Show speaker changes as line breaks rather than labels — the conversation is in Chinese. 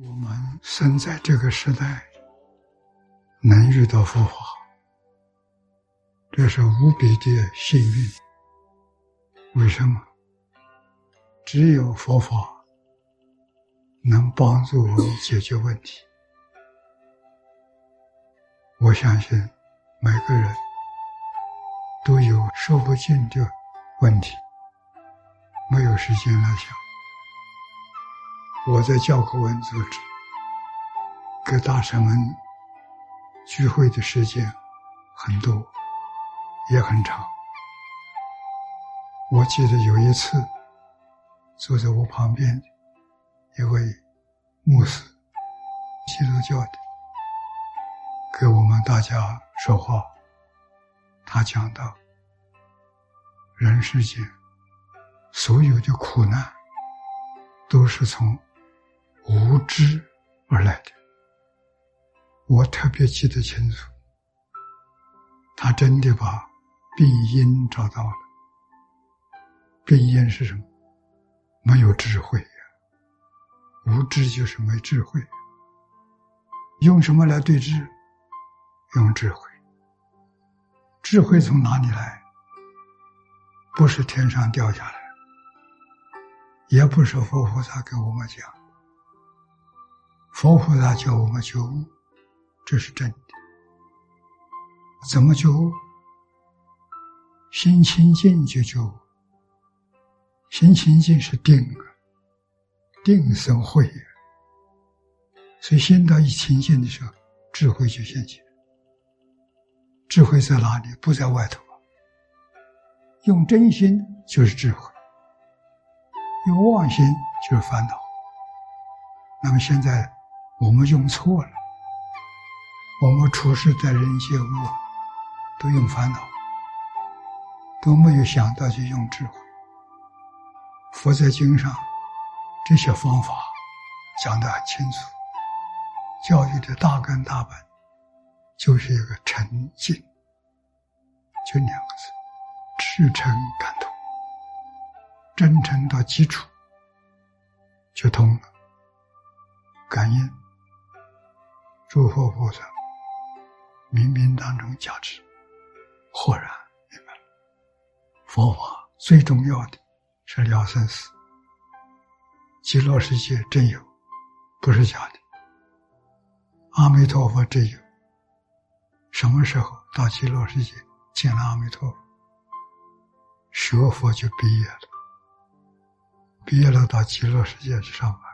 我们生在这个时代，能遇到佛法，这是无比的幸运。为什么？只有佛法能帮助我们解决问题。我相信每个人都有说不尽的问题，没有时间来讲。我在教科文组织跟大臣们聚会的时间很多，也很长。我记得有一次，坐在我旁边一位牧师，基督教的，给我们大家说话。他讲到，人世间所有的苦难，都是从无知而来的，我特别记得清楚。他真的把病因找到了。病因是什么？没有智慧呀，无知就是没智慧。用什么来对治？用智慧。智慧从哪里来？不是天上掉下来，也不是佛菩萨给我们讲。佛菩萨教我们觉悟，这是真的。怎么觉悟？心清净就觉悟。心清净是定啊，定生慧啊。所以心到一清净的时候，智慧就显现。智慧在哪里？不在外头啊。用真心就是智慧，用妄心就是烦恼。那么现在。我们用错了，我们处事待人接物，都用烦恼，都没有想到去用智慧。佛在经上这些方法讲得很清楚，教育的大根大本就是一个诚信，就两个字：至诚感动，真诚到基础就通了，感应。诸佛菩萨冥冥当中加持，豁然明白了。佛法最重要的是了生死，极乐世界真有，不是假的。阿弥陀佛真有。什么时候到极乐世界见了阿弥陀佛，学佛就毕业了，毕业了到极乐世界去上班。